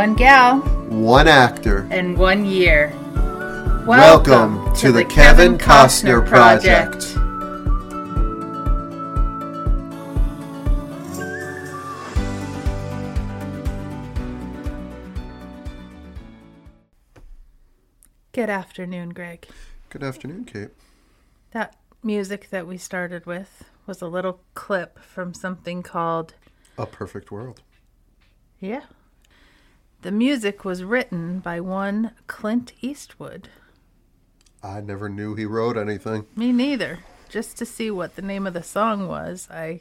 One gal, one actor. and one year. Welcome to the Kevin Costner Project. Good afternoon, Greg. Good afternoon, Kate. That music that we started with was a little clip from something called A Perfect World. Yeah. The music was written by one Clint Eastwood. I never knew he wrote anything. Me neither. Just to see what the name of the song was, I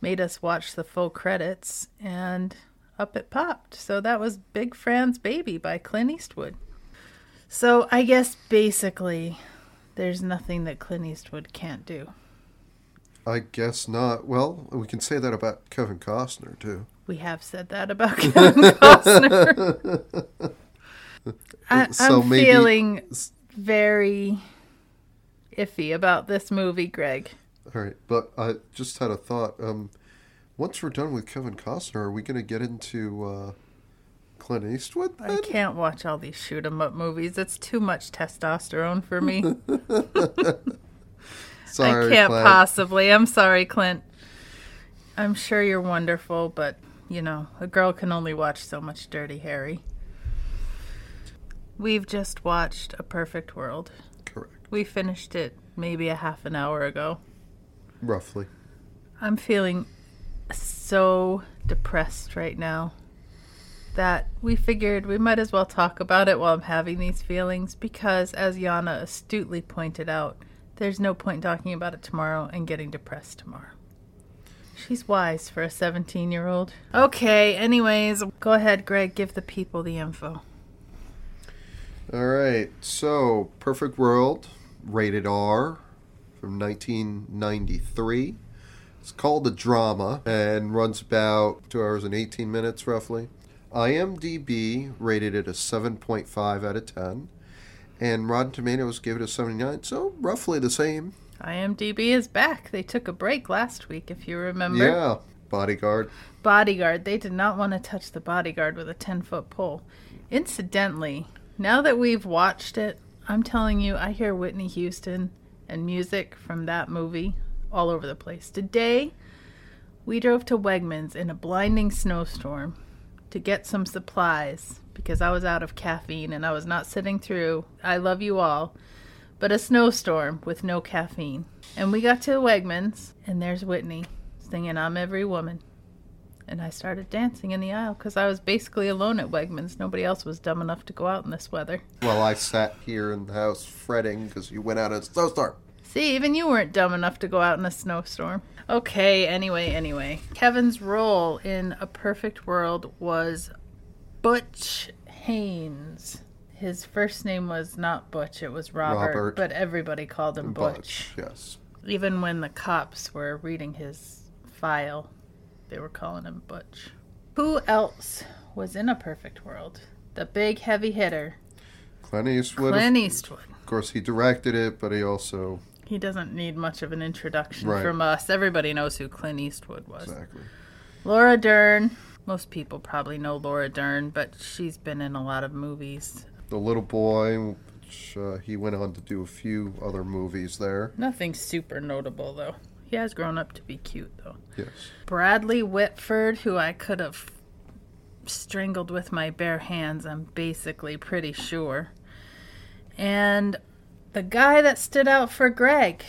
made us watch the full credits and up it popped. So that was Big Fran's Baby by Clint Eastwood. So I guess basically there's nothing that Clint Eastwood can't do. I guess not. Well, we can say that about Kevin Costner, too. We have said that about Kevin Costner. I, So I'm maybe- feeling very iffy about this movie, Greg. All right, but I just had a thought. Um, once we're done with Kevin Costner, are we going to get into uh, Clint Eastwood? I can't watch all these shoot 'em up movies. It's too much testosterone for me. Sorry, I can't Clint. possibly. I'm sorry, Clint. I'm sure you're wonderful, but you know, a girl can only watch so much Dirty Harry. We've just watched A Perfect World. Correct. We finished it maybe a half an hour ago. Roughly. I'm feeling so depressed right now that we figured we might as well talk about it while I'm having these feelings because, as Yana astutely pointed out, there's no point talking about it tomorrow and getting depressed tomorrow. She's wise for a 17 year old. Okay, anyways, go ahead, Greg, give the people the info. All right. So, Perfect World, rated R, from 1993. It's called a drama and runs about two hours and 18 minutes, roughly. IMDb rated it a 7.5 out of 10. And Rotten Tomatoes gave it a 79, so roughly the same. IMDb is back. They took a break last week, if you remember. Yeah. Bodyguard. bodyguard. They did not want to touch the bodyguard with a 10 foot pole. Incidentally, now that we've watched it, I'm telling you, I hear Whitney Houston and music from that movie all over the place. Today, we drove to Wegmans in a blinding snowstorm to get some supplies because I was out of caffeine and I was not sitting through I Love You All, but a snowstorm with no caffeine. And we got to Wegmans, and there's Whitney singing I'm Every Woman and I started dancing in the aisle because I was basically alone at Wegmans. Nobody else was dumb enough to go out in this weather. Well, I sat here in the house fretting because you went out in a snowstorm. See, even you weren't dumb enough to go out in a snowstorm. Okay, anyway, anyway. Kevin's role in A Perfect World was Butch Haynes. His first name was not Butch, it was Robert, Robert. but everybody called him Butch. Butch, yes. Even when the cops were reading his file, they were calling him Butch. Who else was in A Perfect World? The big heavy hitter, Clint Eastwood. Clint Eastwood. Of course, he directed it, but he also. He doesn't need much of an introduction Right. from us. Everybody knows who Clint Eastwood was. Exactly. Laura Dern. Most people probably know Laura Dern, but she's been in a lot of movies. The Little Boy, which uh, he went on to do a few other movies there. Nothing super notable, though. He has grown up to be cute, though. Yes. Bradley Whitford, who I could have strangled with my bare hands, I'm basically pretty sure. And the guy that stood out for Greg,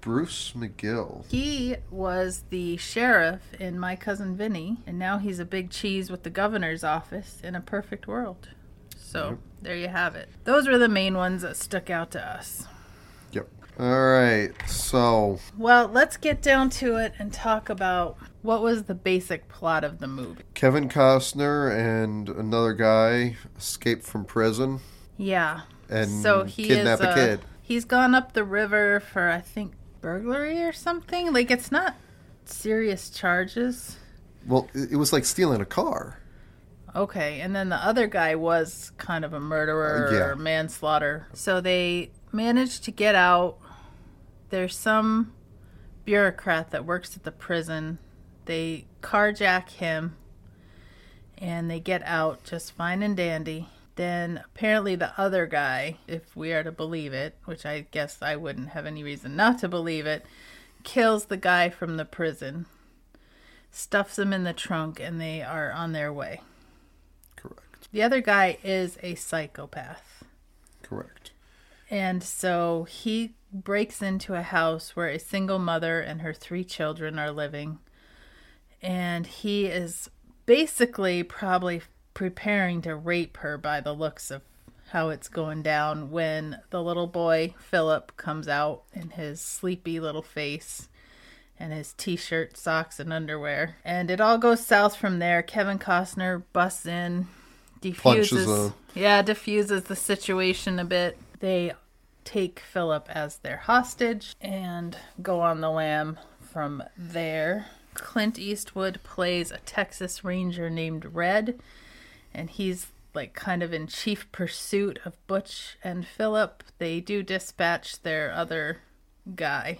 Bruce McGill. he was the sheriff in My Cousin Vinny, and now he's a big cheese with the governor's office in a perfect world. So Yep. there you have it. Those were the main ones that stuck out to us. Yep. All right. So, Well, let's get down to it and talk about what was the basic plot of the movie. Kevin Costner and another guy escape from prison Yeah. and so he kidnap is, a uh, kid. He's gone up the river for I think burglary or something. Like it's not serious charges. Well, it was like stealing a car. Okay, and then the other guy was kind of a murderer Uh, yeah. or manslaughter. So they managed to get out. There's some bureaucrat that works at the prison. They carjack him and they get out just fine and dandy. Then apparently the other guy, if we are to believe it, which I guess I wouldn't have any reason not to believe it, kills the guy from the prison, stuffs him in the trunk, and they are on their way. The other guy is a psychopath. Correct. And so he breaks into a house where a single mother and her three children are living. And he is basically probably preparing to rape her by the looks of how it's going down when the little boy, Philip, comes out in his sleepy little face and his t shirt, socks, and underwear. And it all goes south from there. Kevin Costner busts in, Defuses. a- Yeah, diffuses the situation a bit. They take Philip as their hostage and go on the lam from there. Clint Eastwood plays a Texas Ranger named Red, and he's like kind of in chief pursuit of Butch and Philip. They do dispatch their other guy.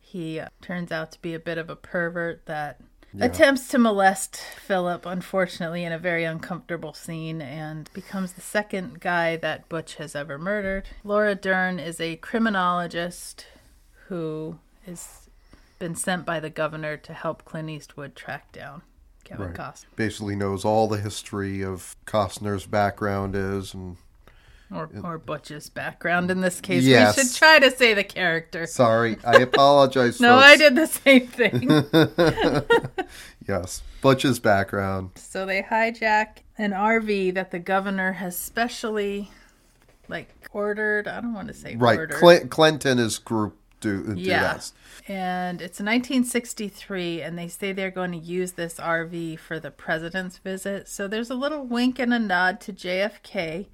He uh, turns out to be a bit of a pervert that attempts to molest Philip, unfortunately, in a very uncomfortable scene, and becomes the second guy that Butch has ever murdered. Laura Dern is a criminologist who has been sent by the governor to help Clint Eastwood track down Kevin Right. Costner. Basically knows all the history of Costner's background is, and Or, or Butch's background in this case. Yes. We should try to say the character. sorry, I apologize. No. I did the same thing. Yes, Butch's background. so they hijack an RV that the governor has specially, like, ordered. I don't want to say Right, ordered. Clint, Clint and his group do do Yeah. that. And it's 1963, and they say they're going to use this RV for the president's visit. So there's a little wink and a nod to JFK.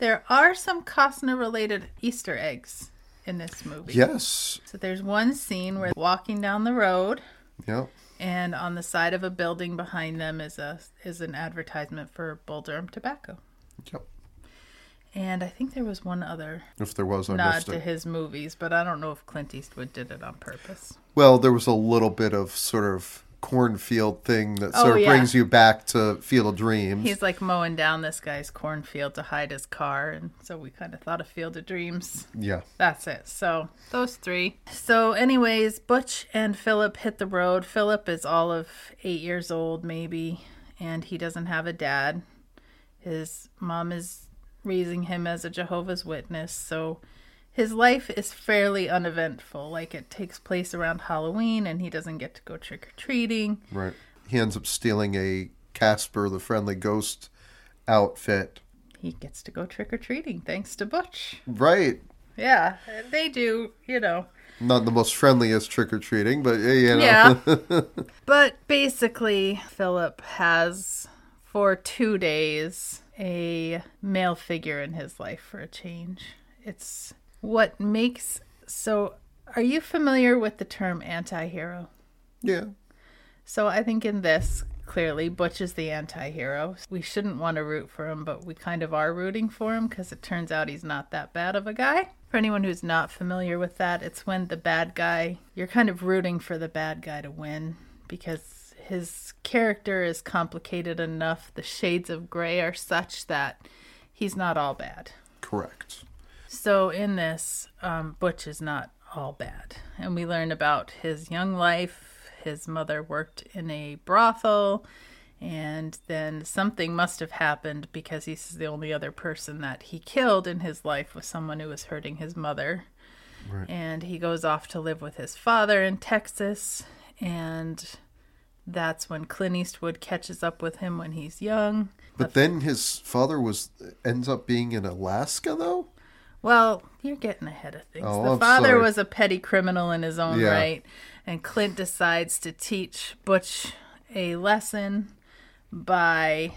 There are some Costner related Easter eggs in this movie. Yes. So there's one scene where walking down the road, Yep. and on the side of a building behind them is a is an advertisement for Bull Durham tobacco. Yep. And I think there was one other If there was, I nod to his movies, but I don't know if Clint Eastwood did it on purpose. Well, there was a little bit of sort of cornfield thing that Oh, sort of yeah. brings you back to Field of Dreams. He's like mowing down this guy's cornfield to hide his car, and so we kind of thought of Field of Dreams. yeah. That's it. So those three. So, anyways, Butch and Philip hit the road. Philip is all of eight years old, maybe, and he doesn't have a dad. His mom is raising him as a Jehovah's Witness, so his life is fairly uneventful. Like it takes place around Halloween, and he doesn't get to go trick or treating. Right. He ends up stealing a Casper the Friendly Ghost outfit. He gets to go trick or treating thanks to Butch. Right. Yeah, they do, you know. Not the most friendliest trick or treating, but eh, you know. Yeah. but basically, Philip has for two days a male figure in his life for a change. It's what makes. So, are you familiar with the term anti hero? yeah. So, I think in this, clearly, Butch is the anti hero. We shouldn't want to root for him, but we kind of are rooting for him because it turns out he's not that bad of a guy. For anyone who's not familiar with that, it's when the bad guy, you're kind of rooting for the bad guy to win because his character is complicated enough. The shades of gray are such that he's not all bad. Correct. So in this, um, Butch is not all bad, and we learn about his young life. His mother worked in a brothel, and then something must have happened because he's the only other person that he killed in his life was someone who was hurting his mother. Right. And he goes off to live with his father in Texas, and that's when Clint Eastwood catches up with him when he's young. But then his father was ends up being in Alaska though? Well, you're getting ahead of things. Oh, the I'm father sorry. was a petty criminal in his own Yeah. right, and Clint decides to teach Butch a lesson by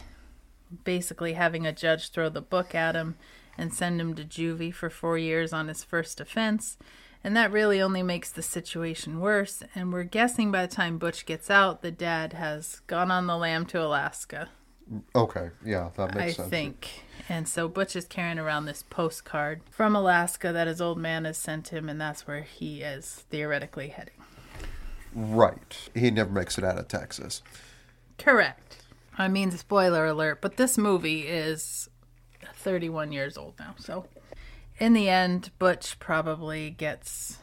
basically having a judge throw the book at him and send him to juvie for four years on his first offense. And that really only makes the situation worse. And we're guessing by the time Butch gets out, the dad has gone on the lam to Alaska. Okay, yeah, that makes I sense. think. And so Butch is carrying around this postcard from Alaska that his old man has sent him, and that's where he is theoretically heading. Right. He never makes it out of Texas. Correct. I mean, spoiler alert, but this movie is 31 years old now. So, in the end, Butch probably gets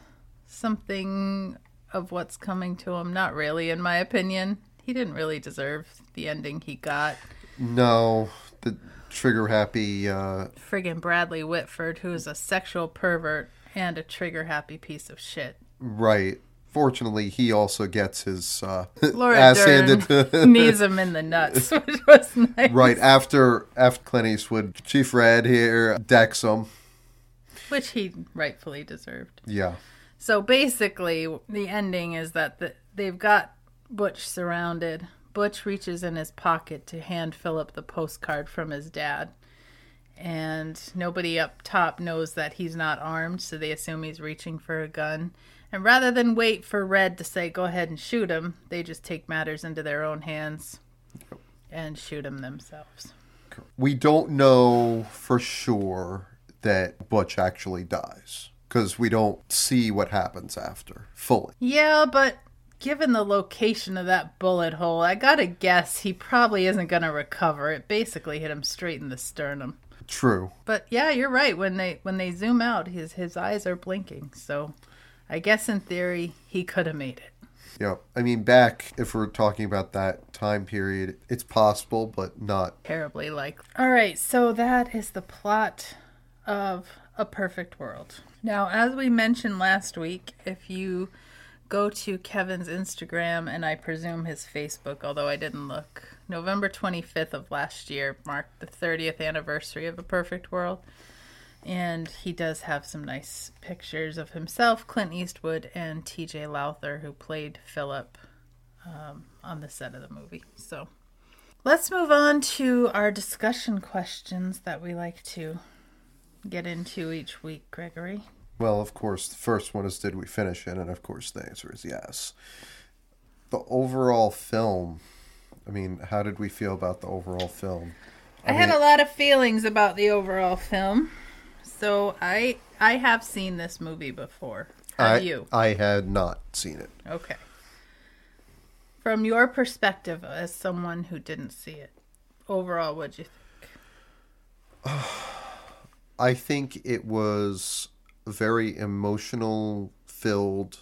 something of what's coming to him. Not really, in my opinion. He didn't really deserve the ending he got. No, the trigger happy. Uh, Friggin' Bradley Whitford, who is a sexual pervert and a trigger happy piece of shit. right. Fortunately, he also gets his uh, ass Dern handed to knees him in the nuts, which was nice. right after after Clint Eastwood. Chief Red here decks him. Which he rightfully deserved. Yeah. So basically, the ending is that the, they've got Butch surrounded. Butch reaches in his pocket to hand Philip the postcard from his dad. And nobody up top knows that he's not armed, so they assume he's reaching for a gun. And rather than wait for Red to say, go ahead and shoot him, they just take matters into their own hands and shoot him themselves. We don't know for sure that Butch actually dies because we don't see what happens after fully. Yeah, but given the location of that bullet hole, I gotta guess he probably isn't gonna recover. It basically hit him straight in the sternum. True. But yeah, you're right. When they when they zoom out, his his eyes are blinking. So, I guess in theory he could have made it. Yeah. I mean, back if we're talking about that time period, it's possible, but not. Terribly likely. All right, so that is the plot of A Perfect World. Now, as we mentioned last week, if you go to Kevin's Instagram and I presume his Facebook, although I didn't look, November 25th of last year marked the 30th anniversary of A Perfect World. And he does have some nice pictures of himself, Clint Eastwood, and TJ Lowther, who played Philip um, on the set of the movie. So let's move on to our discussion questions that we like to get into each week, Gregory. Well, of course, the first one is did we finish it? And of course, the answer is yes. The overall film, I mean, how did we feel about the overall film? I, had a lot of feelings about the overall film. So I I have seen this movie before. Have I, you? I had not seen it. Okay. From your perspective as someone who didn't see it, overall what'd you think? I think it was very emotional filled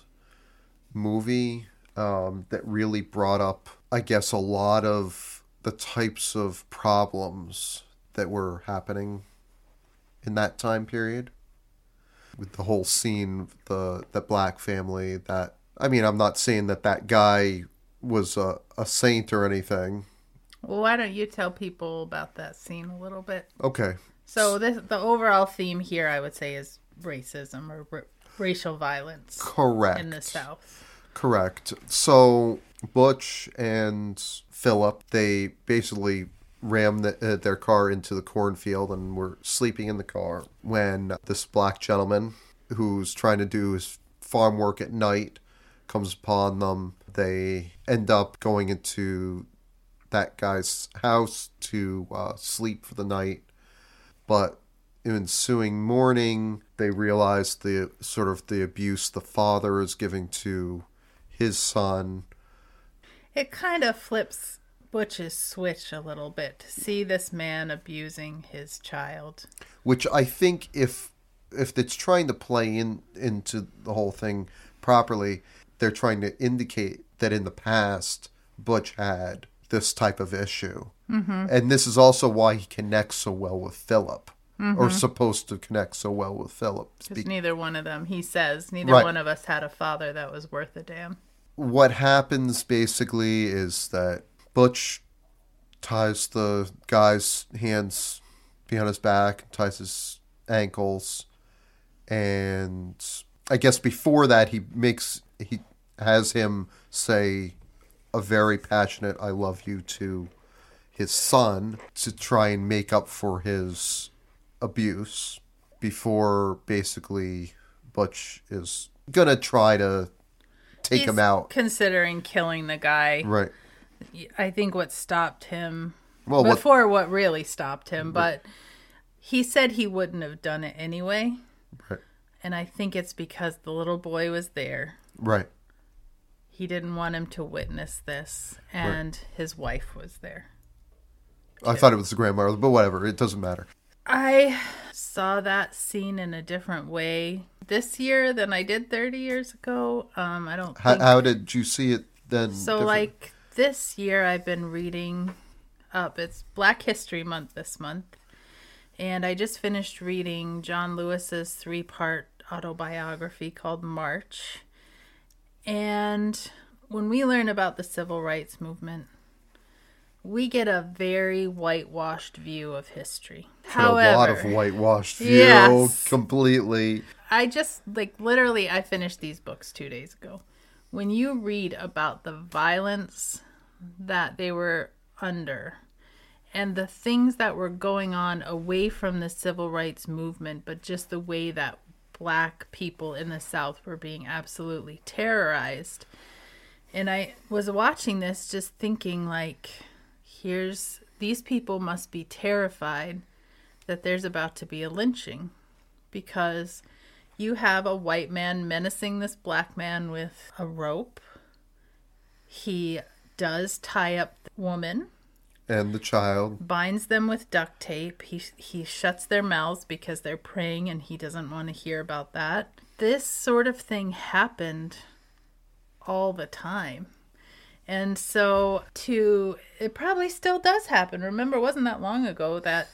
movie um, that really brought up, I guess, a lot of the types of problems that were happening in that time period. With the whole scene, the the black family. That I mean, I'm not saying that that guy was a, a saint or anything. Well, why don't you tell people about that scene a little bit? Okay, So this the overall theme here I would say is racism or r- racial violence correct. in the South. Correct. So Butch and Philip, they basically rammed the, uh, their car into the cornfield and were sleeping in the car when this black gentleman who's trying to do his farm work at night comes upon them. They end up going into that guy's house to uh, sleep for the night, but ensuing morning they realize the sort of the abuse the father is giving to his son It kind of flips Butch's switch a little bit to see this man abusing his child. which i think if if it's trying to play in into the whole thing properly they're trying to indicate that in the past butch had this type of issue mm-hmm. and this is also why he connects so well with philip or mm-hmm. supposed to connect so well with philip Because neither one of them, he says, neither Right. one of us had a father that was worth a damn. what happens basically is that Butch ties the guy's hands behind his back, ties his ankles, and I guess before that he makes he has him say a very passionate "I love you" to his son to try and make up for his abuse before basically Butch is gonna try to take him out. Considering killing the guy. Right. I think what stopped him Well, before what really stopped him, but he said he wouldn't have done it anyway. Right. And I think it's because the little boy was there. right. He didn't want him to witness this, and his wife was there. I thought it was the grandmother, but whatever. It doesn't matter. I saw that scene in a different way this year than I did 30 years ago. Um, I don't How, think how did you see it then? so. different? Like this year, I've been reading up. It's Black History Month this month, and I just finished reading John Lewis's three-part autobiography called March. And when we learn about the civil rights movement, we get a very whitewashed view of history. However, a lot of whitewashed view, Yes. completely. I just like literally I finished these books 2 days ago. When you read about the violence that they were under and the things that were going on away from the civil rights movement, but just the way that black people in the South were being absolutely terrorized. And I was watching this just thinking, like, here's these people must be terrified that there's about to be a lynching because you have a white man menacing this black man with a rope. He does tie up the woman And the child. binds them with duct tape. He he shuts their mouths because they're praying and he doesn't want to hear about that. This sort of thing happened all the time. And so to it probably still does happen. Remember it wasn't that long ago that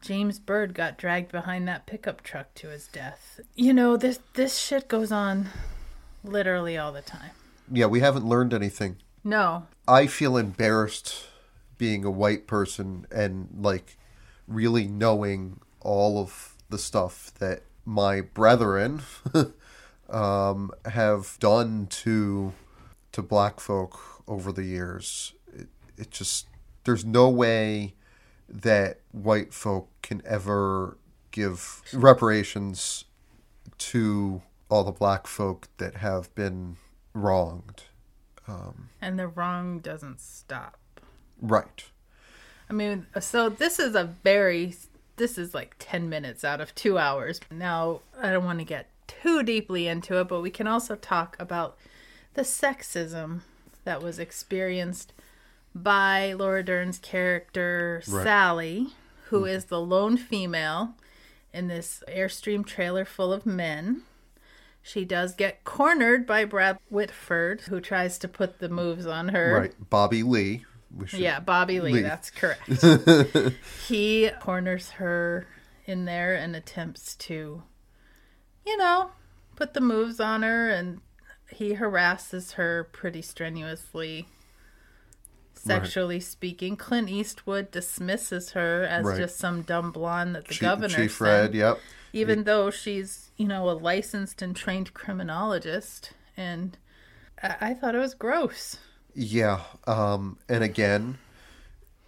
James Byrd got dragged behind that pickup truck to his death. You know, this this shit goes on literally all the time. Yeah, we haven't learned anything. No. I feel embarrassed being a white person and like really knowing all of the stuff that my brethren um, have done to to black folk over the years. It, it just there's no way that white folk can ever give reparations to all the black folk that have been wronged. Um, and the wrong doesn't stop. Right. I mean, so this is a very, this is like 10 minutes out of two hours. Now, I don't want to get too deeply into it, but we can also talk about the sexism that was experienced by Laura Dern's character, Right. Sally, who mm-hmm. is the lone female in this Airstream trailer full of men. She does get cornered by Brad Whitford, who tries to put the moves on her. Right. Bobby Lee. Yeah, Bobby Lee, Lee. that's correct. he corners her in there and attempts to, you know, put the moves on her, and he harasses her pretty strenuously, sexually speaking. Clint Eastwood dismisses her as Right. just some dumb blonde that the Chief, governor Chief sent, Fred. Yep. even though she's, you know, a licensed and trained criminologist. And I, I thought it was gross. Yeah. Um, and again,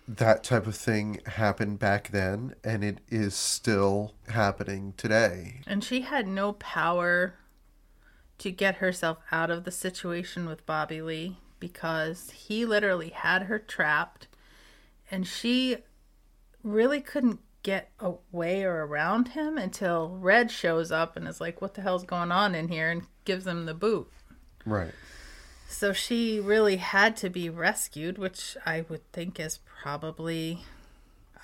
that type of thing happened back then, and it is still happening today. And she had no power to get herself out of the situation with Bobby Lee because he literally had her trapped and she really couldn't get away or around him until Red shows up and is like, What the hell's going on in here? and gives him the boot. Right. So she really had to be rescued, which I would think is probably.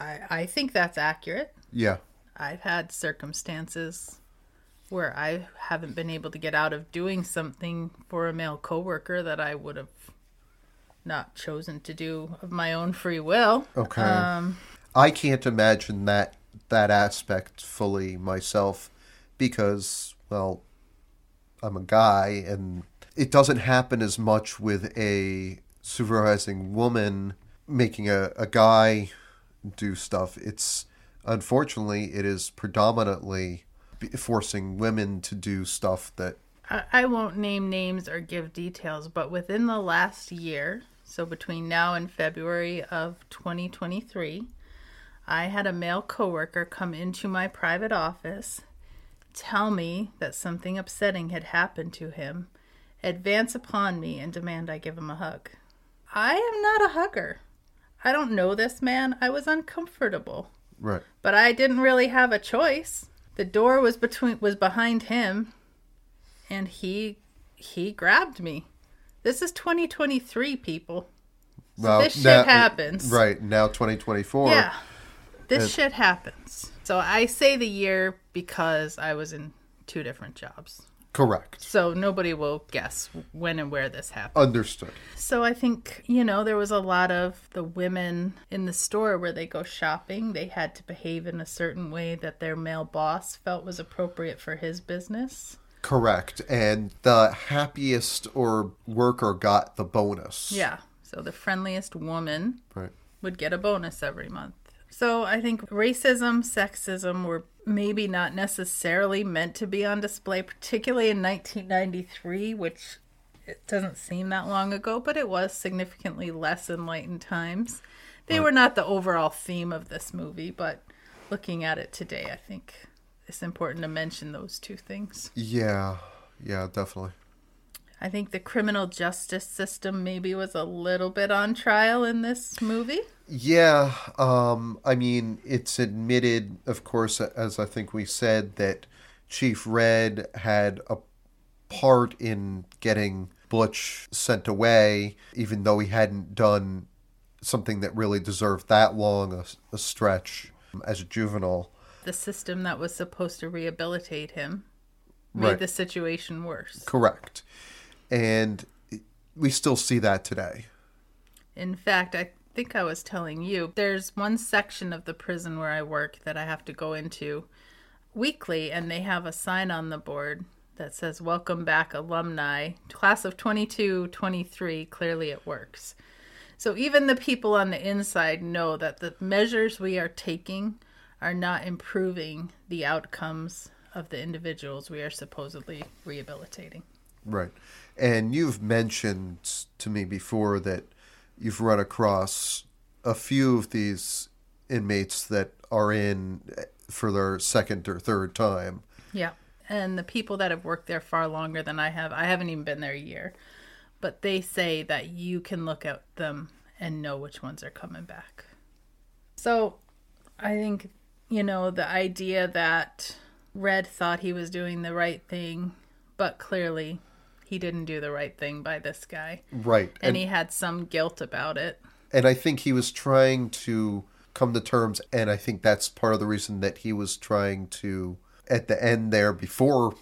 I, I think that's accurate. Yeah. I've had circumstances where I haven't been able to get out of doing something for a male coworker that I would have not chosen to do of my own free will. Okay. Um, I can't imagine that that aspect fully myself because, well, I'm a guy and it doesn't happen as much with a supervising woman making a, a guy do stuff. It's unfortunately it is predominantly forcing women to do stuff that I, won't name names or give details, but within the last year, so between now and February of 2023, I had a male coworker come into my private office, tell me that something upsetting had happened to him, advance upon me, and demand I give him a hug. I am not a hugger. I don't know this man. I was uncomfortable right but I didn't really have a choice. The door was between was behind him and he he grabbed me. This is 2023 people. So Well, this shit now- happens. Right now, 2024. Yeah. This And- shit happens. So I say the year because I was in two different jobs. Correct. So nobody will guess when and where this happened. Understood. So I think, you know, there was a lot of the women in the store where they go shopping, they had to behave in a certain way that their male boss felt was appropriate for his business. Correct. And the happiest or worker got the bonus. Yeah. So the friendliest woman Right. would get a bonus every month. So I think racism, sexism were maybe not necessarily meant to be on display, particularly in 1993, which it doesn't seem that long ago, but it was significantly less enlightened times. They were not the overall theme of this movie, but looking at it today, I think it's important to mention those two things. Yeah. Yeah, definitely. I think the criminal justice system maybe was a little bit on trial in this movie. Yeah, um, I mean, it's admitted, of course, as I think we said, that Chief Red had a part in getting Butch sent away, even though he hadn't done something that really deserved that long a, a stretch as a juvenile. the system that was supposed to rehabilitate him made Right. the situation worse. Correct. And we still see that today. In fact, I think I was telling you there's one section of the prison where I work that I have to go into weekly, and they have a sign on the board that says, Welcome back, alumni. Class of 22 23, clearly it works. So even the people on the inside know that the measures we are taking are not improving the outcomes of the individuals we are supposedly rehabilitating. Right. And you've mentioned to me before that you've run across a few of these inmates that are in for their second or third time. Yeah. And the people that have worked there far longer than I have, I haven't even been there a year, but they say that you can look at them and know which ones are coming back. So I think, you know, the idea that Red thought he was doing the right thing, but clearly he didn't do the right thing by this guy. Right. And, And, he had some guilt about it. and I think he was trying to come to terms, and I think that's part of the reason that he was trying to, at the end there, before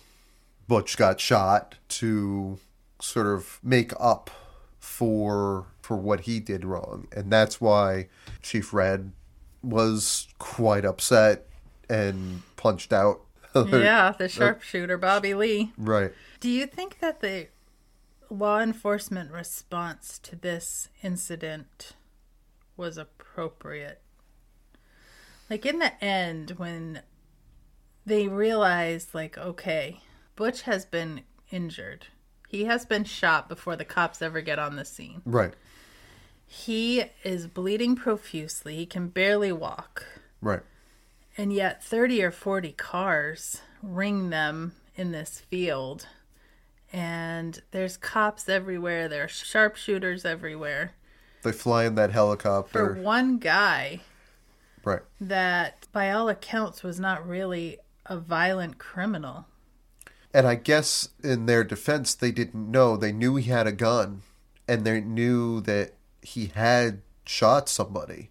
Butch got shot, to sort of make up for for what he did wrong and that's why chief red was quite upset and punched out yeah, the sharpshooter, Bobby Lee. right Do you think that the law enforcement response to this incident was appropriate? Like in the end, when they realized, like, okay, Butch has been injured, he has been shot before the cops ever get on the scene. right He is bleeding profusely, he can barely walk. right And yet, 30 or 40 cars ring them in this field. And there's cops everywhere, there are sharpshooters everywhere. they fly in that helicopter. For one guy right that, by all accounts, was not really a violent criminal. and i guess in their defense they didn't know they knew he had a gun and they knew that he had shot somebody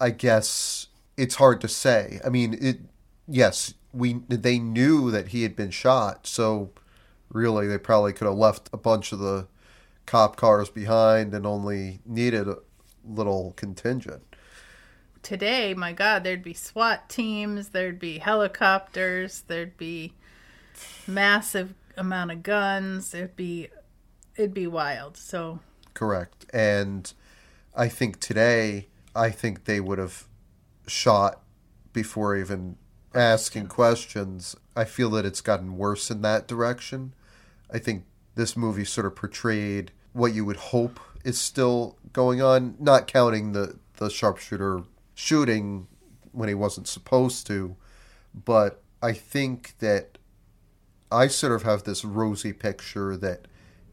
i guess it's hard to say i mean it yes we they knew that he had been shot so really they probably could have left a bunch of the cop cars behind and only needed a little contingent Today, my God, there'd be SWAT teams, there'd be helicopters, there'd be massive amount of guns. It'd be, it'd be wild. So Correct. And I think today, I think they would have shot before even asking questions. I feel that it's gotten worse in that direction. I think this movie sort of portrayed what you would hope is still going on, not counting the, the sharpshooter shooting when he wasn't supposed to. But I think that I sort of have this rosy picture that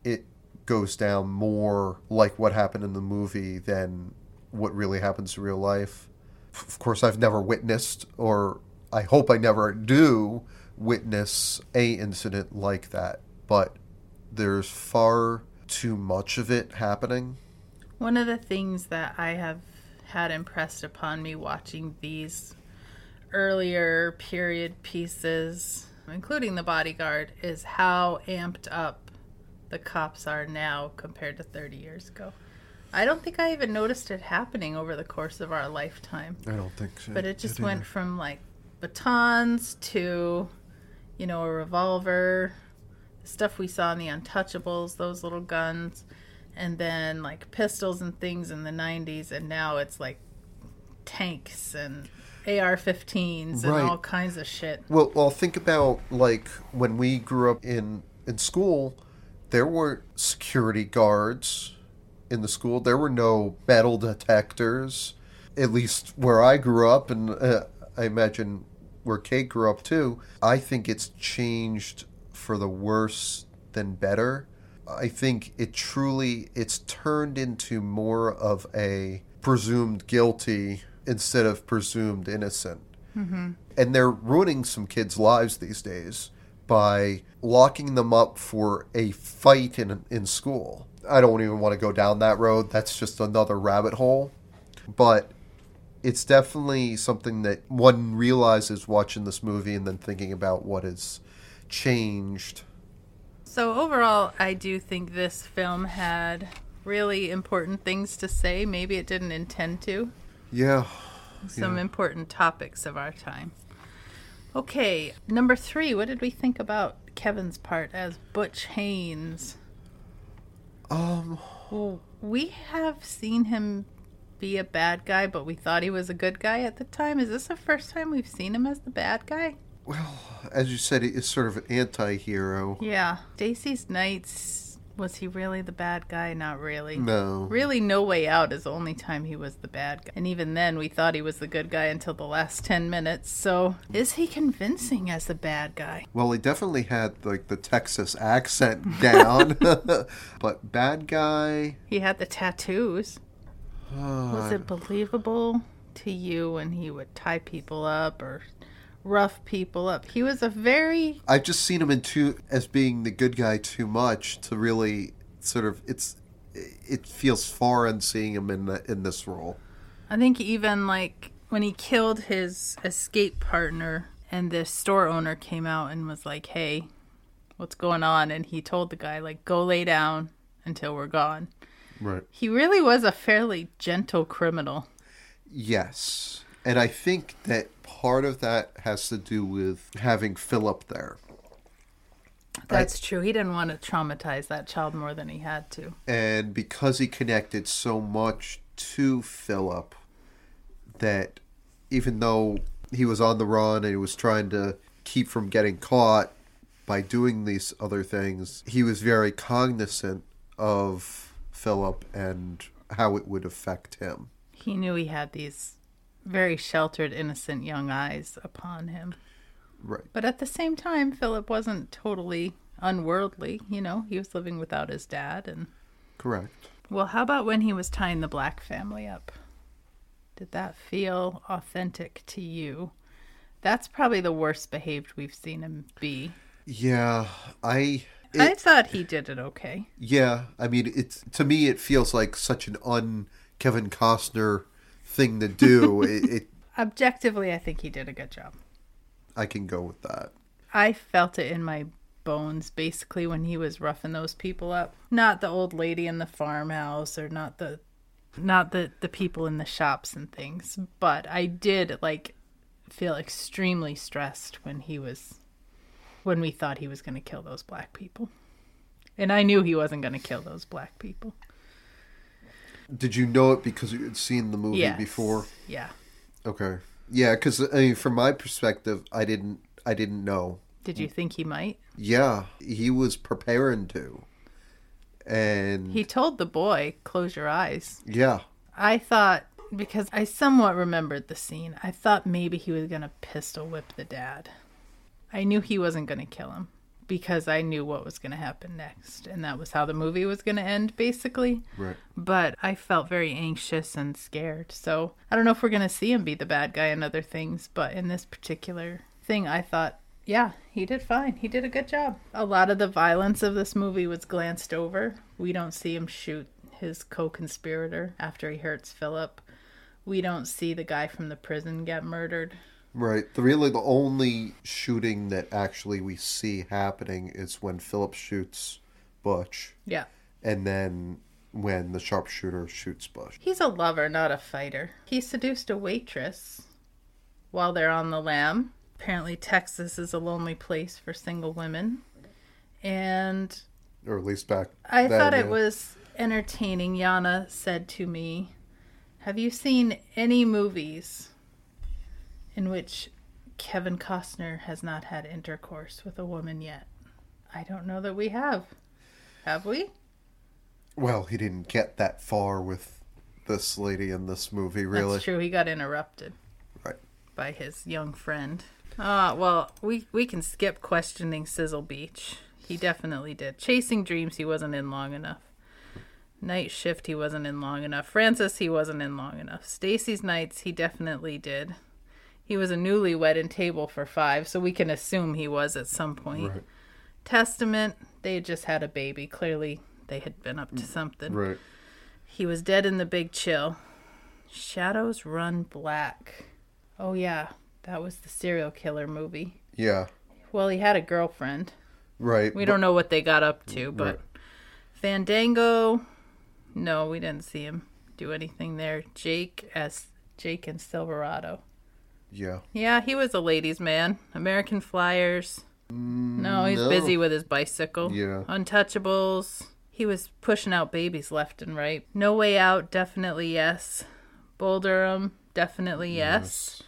it goes down more like what happened in the movie than what really happens in real life. Of course, I've never witnessed, or I hope I never do witness a incident like that, but there's far too much of it happening. One of the things that I have had impressed upon me watching these earlier period pieces, including The Bodyguard, is how amped up the cops are now compared to 30 years ago. I don't think I even noticed it happening over the course of our lifetime. I don't think so. But it just went from like batons to, you know, a revolver, stuff we saw in the Untouchables, those little guns, and then like pistols and things in the 90s, and now it's like tanks and AR 15s and Right. all kinds of shit. Well, well, think about like when we grew up in in school, there weren't security guards in the school. There were no metal detectors. At least where I grew up, and uh, I imagine where Kate grew up too. I think it's changed for the worse than better. I think it truly it's turned into more of a presumed guilty instead of presumed innocent mm-hmm. and they're ruining some kids' lives these days by locking them up for a fight in in school. I don't even want to go down that road. That's just another rabbit hole. But it's definitely something that one realizes watching this movie and then thinking about what has changed. So overall, I do think this film had really important things to say. Maybe it didn't intend to. Yeah. some Yeah. important topics of our time. Okay, number three. What did we think about Kevin's part as Butch Haynes? Um Well, we have seen him be a bad guy, but we thought he was a good guy at the time. Is this the first time we've seen him as the bad guy? well, as you said, he is sort of an anti-hero. Yeah. Stacy's Knights, was he really the bad guy? Not really. No. Really, No Way Out is the only time he was the bad guy. And even then, we thought he was the good guy until the last 10 minutes. So, is he convincing as the bad guy? Well, he definitely had like the Texas accent down, but bad guy. He had the tattoos. Was it believable to you when he would tie people up or rough people up? He was a very. I've just seen him in too as being the good guy too much to really sort of it's it feels foreign seeing him in the, in this role. I think even like when he killed his escape partner and the store owner came out and was like, hey, what's going on? And he told the guy, like, go lay down until we're gone. Right. He really was a fairly gentle criminal. Yes, and I think that part of that has to do with having Philip there. That's true. He didn't want to traumatize that child more than he had to. and because he connected so much to Philip that even though he was on the run and he was trying to keep from getting caught by doing these other things, he was very cognizant of Philip and how it would affect him. He knew he had these very sheltered, innocent young eyes upon him. Right. But at the same time, Philip wasn't totally unworldly. You know, he was living without his dad. And, Correct. well, how about when he was tying the black family up? Did that feel authentic to you? That's probably the worst behaved we've seen him be. Yeah, I I thought he did it okay. yeah, I mean it's to me it feels like such an un Kevin Costner thing to do. it, it Objectively, I think he did a good job. I can go with that. I felt it in my bones basically when he was roughing those people up. Not the old lady in the farmhouse or not the not the the people in the shops and things, but I did like feel extremely stressed when he was when we thought he was going to kill those black people. And I knew he wasn't going to kill those black people. Did you know it because you had seen the movie Yes. before? Yeah. Okay. Yeah, because I mean, from my perspective, I didn't, I didn't know. Did you think he might? Yeah, he was preparing to, and He told the boy, "Close your eyes." yeah, I thought because I somewhat remembered the scene. I thought maybe he was gonna pistol whip the dad. I knew he wasn't gonna kill him because I knew what was gonna happen next, and that was how the movie was gonna end, basically. right. But I felt very anxious and scared. So I don't know if we're gonna see him be the bad guy in other things, but in this particular thing, I thought. Yeah, he did fine. He did a good job. A lot of the violence of this movie was glanced over. We don't see him shoot his co-conspirator after he hurts Philip. We don't see the guy from the prison get murdered. Right. The really the only shooting that actually we see happening is when Philip shoots Butch, Yeah. and then when the sharpshooter shoots Butch. He's a lover, not a fighter. He seduced a waitress while they're on the lam. Apparently, Texas is a lonely place for single women. And Or at least back. I then, thought it yeah. was entertaining. Yana said to me, Have you seen any movies in which Kevin Costner has not had intercourse with a woman yet? I don't know that we have. Have we? Well, he didn't get that far with this lady in this movie, really. That's true. He got interrupted. Right. By his young friend. Ah, well, we we can skip questioning Sizzle Beach. He definitely did. Chasing Dreams, he wasn't in long enough. Night Shift, he wasn't in long enough. Francis, he wasn't in long enough. Stacy's Knights, he definitely did. He was a newlywed in Table for Five, so we can assume he was at some point. Right. Testament, they had just had a baby. Clearly, they had been up to something. Right. He was dead in the big chill. Shadows Run Black. Oh, yeah. That was the serial killer movie. Yeah. Well, he had a girlfriend. Right. We don't know what they got up to, but Right. Fandango. No, we didn't see him do anything there. Jake as Jake and Silverado. Yeah. Yeah, he was a ladies' man. American Flyers. No, mm, he's no. busy with his bicycle. Yeah. Untouchables. He was pushing out babies left and right. No Way Out, definitely yes. Bull Durham, definitely yes.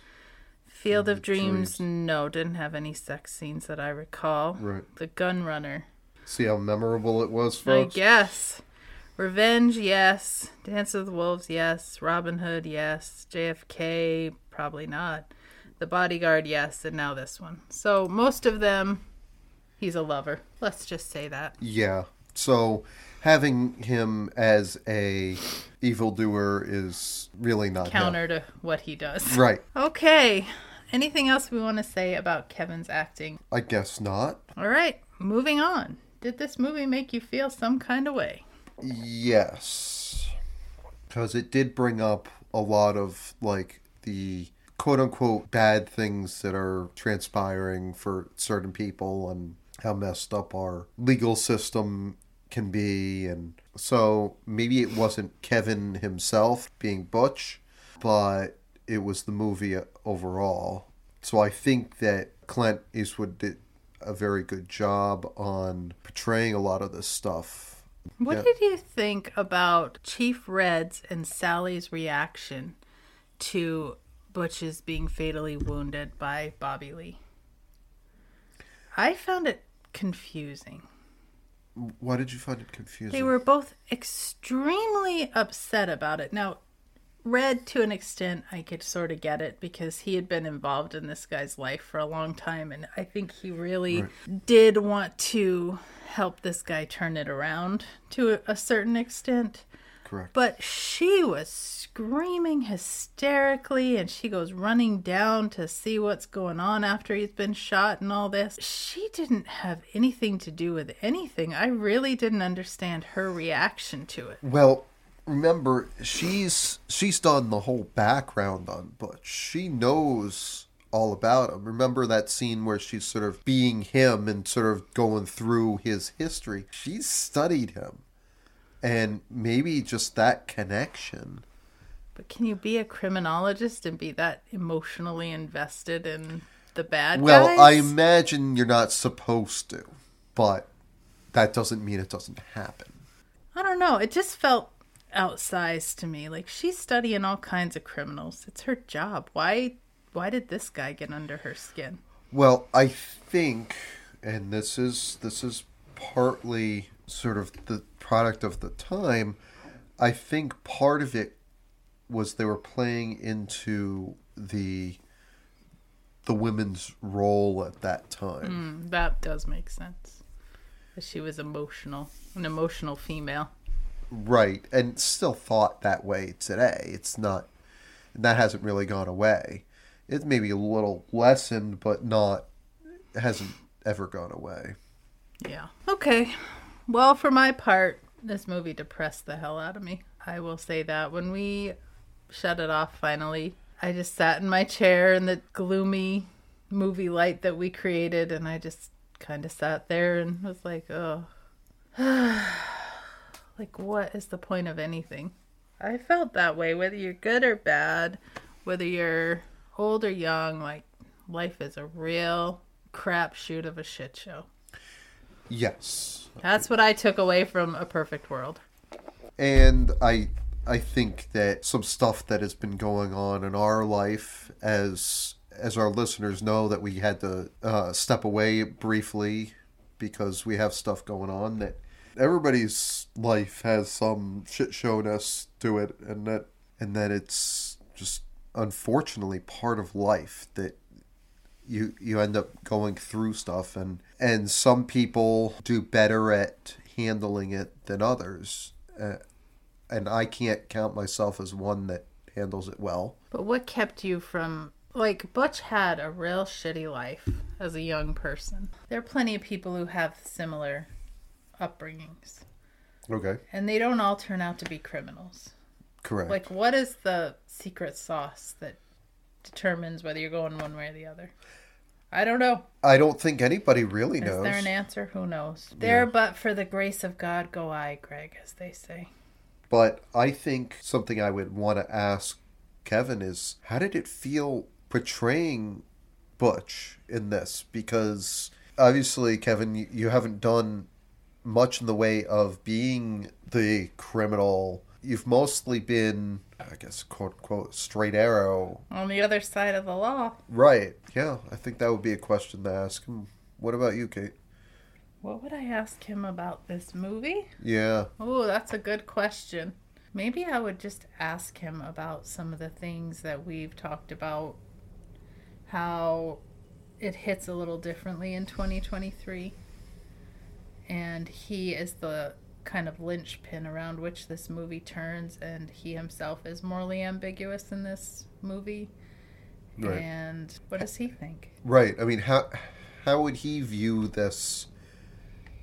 Field of Dreams, no, didn't have any sex scenes that I recall. Right. The Gun Runner, See how memorable it was, folks? I guess. Revenge, yes. Dance of the Wolves, yes. Robin Hood, yes. JFK, probably not. The Bodyguard, yes. And now this one. So most of them, he's a lover. Let's just say that. Yeah. So having him as a evildoer is really not him. Counter to what he does. Right. Okay. Anything else we want to say about Kevin's acting? I guess not. All right, moving on. Did this movie make you feel some kind of way? Yes. Because it did bring up a lot of, like, the quote unquote bad things that are transpiring for certain people and how messed up our legal system can be. And so maybe it wasn't Kevin himself being Butch, but it was the movie overall. So I think that Clint Eastwood did a very good job on portraying a lot of this stuff. What Yeah. did you think about Chief Red's and Sally's reaction to Butch's being fatally wounded by Bobby Lee? I found it confusing. Why did you find it confusing? They were both extremely upset about it. Now, Red, to an extent, I could sort of get it because he had been involved in this guy's life for a long time, and I think he really did want to help this guy turn it around to a certain extent. Correct. But she was screaming hysterically, and she goes running down to see what's going on after he's been shot and all this. She didn't have anything to do with anything. I really didn't understand her reaction to it. Well, remember she's she's done the whole background on Butch. She knows all about him. Remember that scene where she's sort of being him and sort of going through his history. She's studied him. And maybe just that connection. But can you be a criminologist and be that emotionally invested in the bad Well, guys? I imagine you're not supposed to, but that doesn't mean it doesn't happen. I don't know. It just felt outsized to me. Like she's studying all kinds of criminals. It's her job. Why why did this guy get under her skin? Well, I think, and this is this is partly sort of the product of the time. I think part of it was they were playing into the the women's role at that time. Mm, that does make sense. She was emotional, an emotional female. Right, and still thought that way today. It's not, and that hasn't really gone away. It may be a little lessened, but not hasn't ever gone away. Yeah. Okay. Well, for my part, This movie depressed the hell out of me. I will say that. When we shut it off finally, I just sat in my chair in the gloomy movie light that we created and I just kind of sat there and was like, oh. like, what is the point of anything? I felt that way, whether you're good or bad, whether you're old or young, like, life is a real crapshoot of a shit show. Yes. That's what I took away from A Perfect World. And I I think that some stuff that has been going on in our life as as our listeners know that we had to uh, step away briefly because we have stuff going on that everybody's life has some shit showness to it and that and that it's just unfortunately part of life that you you end up going through stuff and and some people do better at handling it than others uh, and I can't count myself as one that handles it well But what kept you from like Butch had a real shitty life as a young person. There are plenty of people who have similar upbringings, okay and they don't all turn out to be criminals. correct Like, what is the secret sauce that determines whether you're going one way or the other? I don't know. I don't think anybody really knows. Is there an answer? Who knows? There, but for the grace of God, go I, Greg, as they say. But I think something I would want to ask Kevin is how did it feel portraying Butch in this? Because obviously, Kevin, you, you haven't done much in the way of being the criminal. You've mostly been, I guess, quote unquote, straight arrow. On the other side of the law, Right. Yeah, I think that would be a question to ask him. What about you, Kate? what would I ask him about this movie? Yeah. Oh, that's a good question. Maybe I would just ask him about some of the things that we've talked about, how it hits a little differently in 2023. And he is the kind of linchpin around which this movie turns, and he himself is morally ambiguous in this movie. Right. And what does he think? Right. I mean, how how would he view this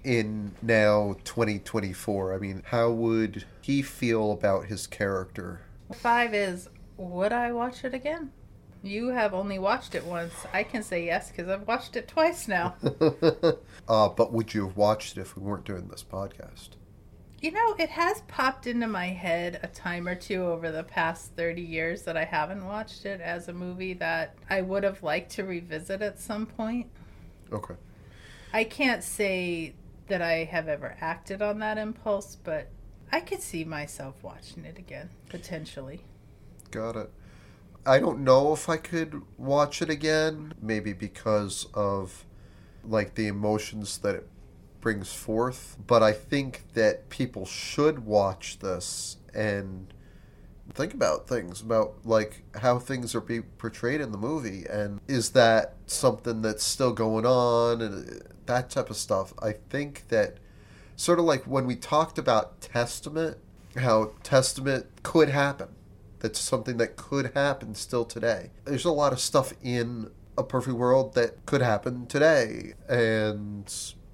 in now 2024? I mean, how would he feel about his character? Five is would I watch it again? You have only watched it once. I can say yes because I've watched it twice now. uh, but would you have watched it if we weren't doing this podcast? You know, it has popped into my head a time or two over the past 30 years that I haven't watched it as a movie that I would have liked to revisit at some point. Okay. I can't say that I have ever acted on that impulse, but I could see myself watching it again, potentially. Got it. I don't know if I could watch it again, maybe because of like the emotions that it brings forth, but I think that people should watch this and think about things about like how things are being portrayed in the movie and is that something that's still going on and uh, that type of stuff. I think that sort of like when we talked about Testament, how Testament could happen that's something that could happen still today. There's a lot of stuff in a perfect world that could happen today and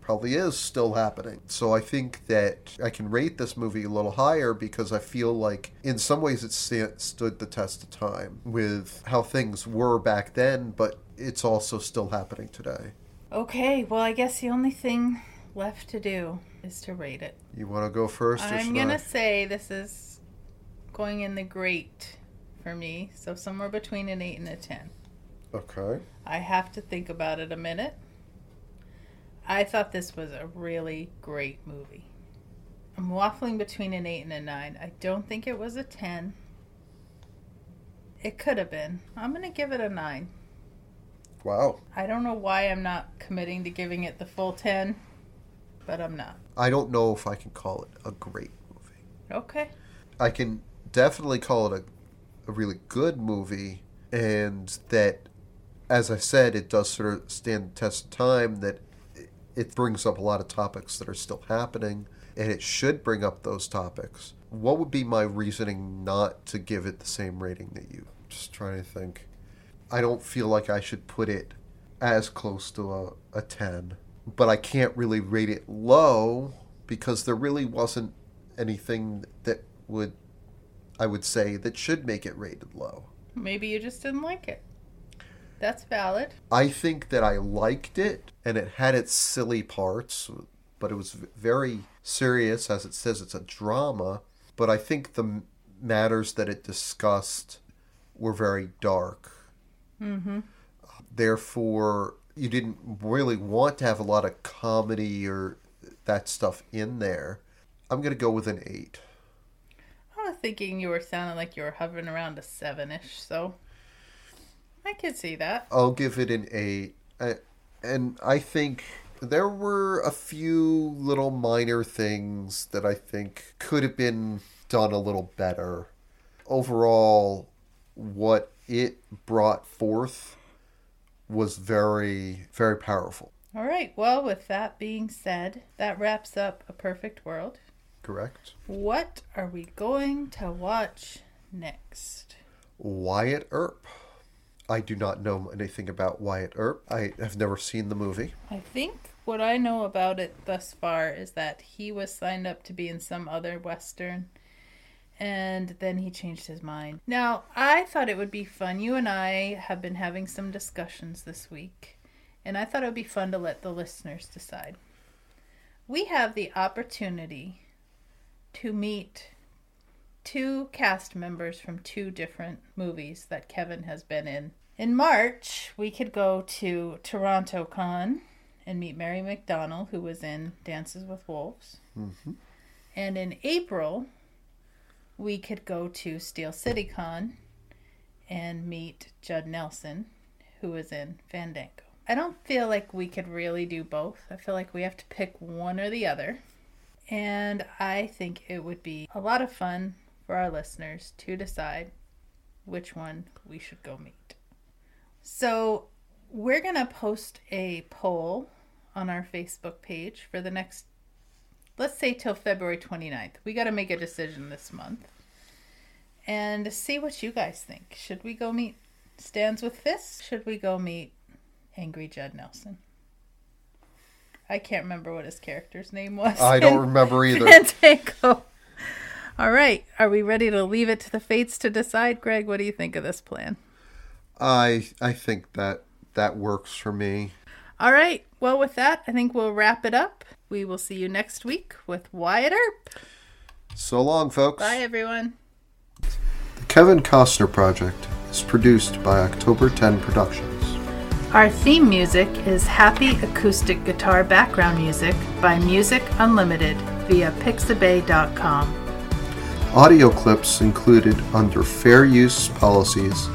probably is still happening. So I think that I can rate this movie a little higher because I feel like in some ways it sta- stood the test of time with how things were back then, but it's also still happening today. Okay, well, I guess the only thing left to do is to rate it. You want to go first? I'm gonna say this is going in the great for me, so somewhere between an 8 and a 10. Okay. I have to think about it a minute. I thought this was a really great movie. I'm waffling between an 8 and a 9. I don't think it was a 10. It could have been. I'm going to give it a 9. Wow. I don't know why I'm not committing to giving it the full 10, but I'm not. I don't know if I can call it a great movie. Okay. I can definitely call it a, a really good movie, and that, as I said, it does sort of stand the test of time. That it- brings up a lot of topics that are still happening, and it should bring up those topics. What would be my reasoning not to give it the same rating that you? Just trying to think. I don't feel like I should put it as close to a, a 10, but I can't really rate it low because there really wasn't anything that would I would say that should make it rated low. Maybe you just didn't like it. That's valid. I think that I liked it and it had its silly parts, but it was very serious as it says it's a drama, but I think the matters that it discussed were very dark. Mm-hmm. Therefore, you didn't really want to have a lot of comedy or that stuff in there. I'm going to go with an 8. I was thinking you were sounding like you were hovering around a seven ish, so I could see that. I'll give it an eight. I, and I think there were a few little minor things that I think could have been done a little better. Overall, what it brought forth was very, very powerful. All right. Well, with that being said, that wraps up A Perfect World. Correct? What are we going to watch next? Wyatt Earp. I do not know anything about Wyatt Earp. I have never seen the movie. I think what I know about it thus far is that he was signed up to be in some other Western and then he changed his mind. Now, I thought it would be fun. You and I have been having some discussions this week, and I thought it would be fun to let the listeners decide. We have the opportunity to meet two cast members from two different movies that Kevin has been in. In March, we could go to Toronto Con and meet Mary McDonnell, who was in Dances with Wolves. Mm-hmm. And in April, we could go to Steel City Con and meet Judd Nelson, who was in Fandango. I don't feel like we could really do both. I feel like we have to pick one or the other. And I think it would be a lot of fun for our listeners to decide which one we should go meet. So, we're going to post a poll on our Facebook page for the next, let's say, till February 29th. We got to make a decision this month and see what you guys think. Should we go meet Stands with Fists? Should we go meet Angry Judd Nelson? I can't remember what his character's name was. I don't remember either. Fandango. All right. Are we ready to leave it to the fates to decide? Greg, what do you think of this plan? I I think that that works for me. All right. Well, with that, I think we'll wrap it up. We will see you next week with Wyatt Earp. So long, folks. Bye, everyone. The Kevin Costner Project is produced by October 10 Productions. Our theme music is Happy Acoustic Guitar Background Music by Music Unlimited via pixabay.com. Audio clips included under fair use policies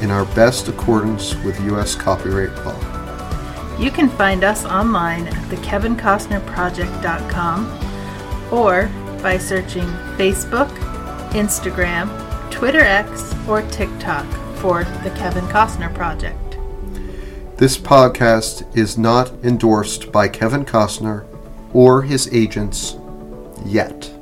in our best accordance with U.S. copyright law. You can find us online at thekevincostnerproject.com or by searching Facebook, Instagram, Twitter X, or TikTok for The Kevin Costner Project. This podcast is not endorsed by Kevin Costner or his agents yet.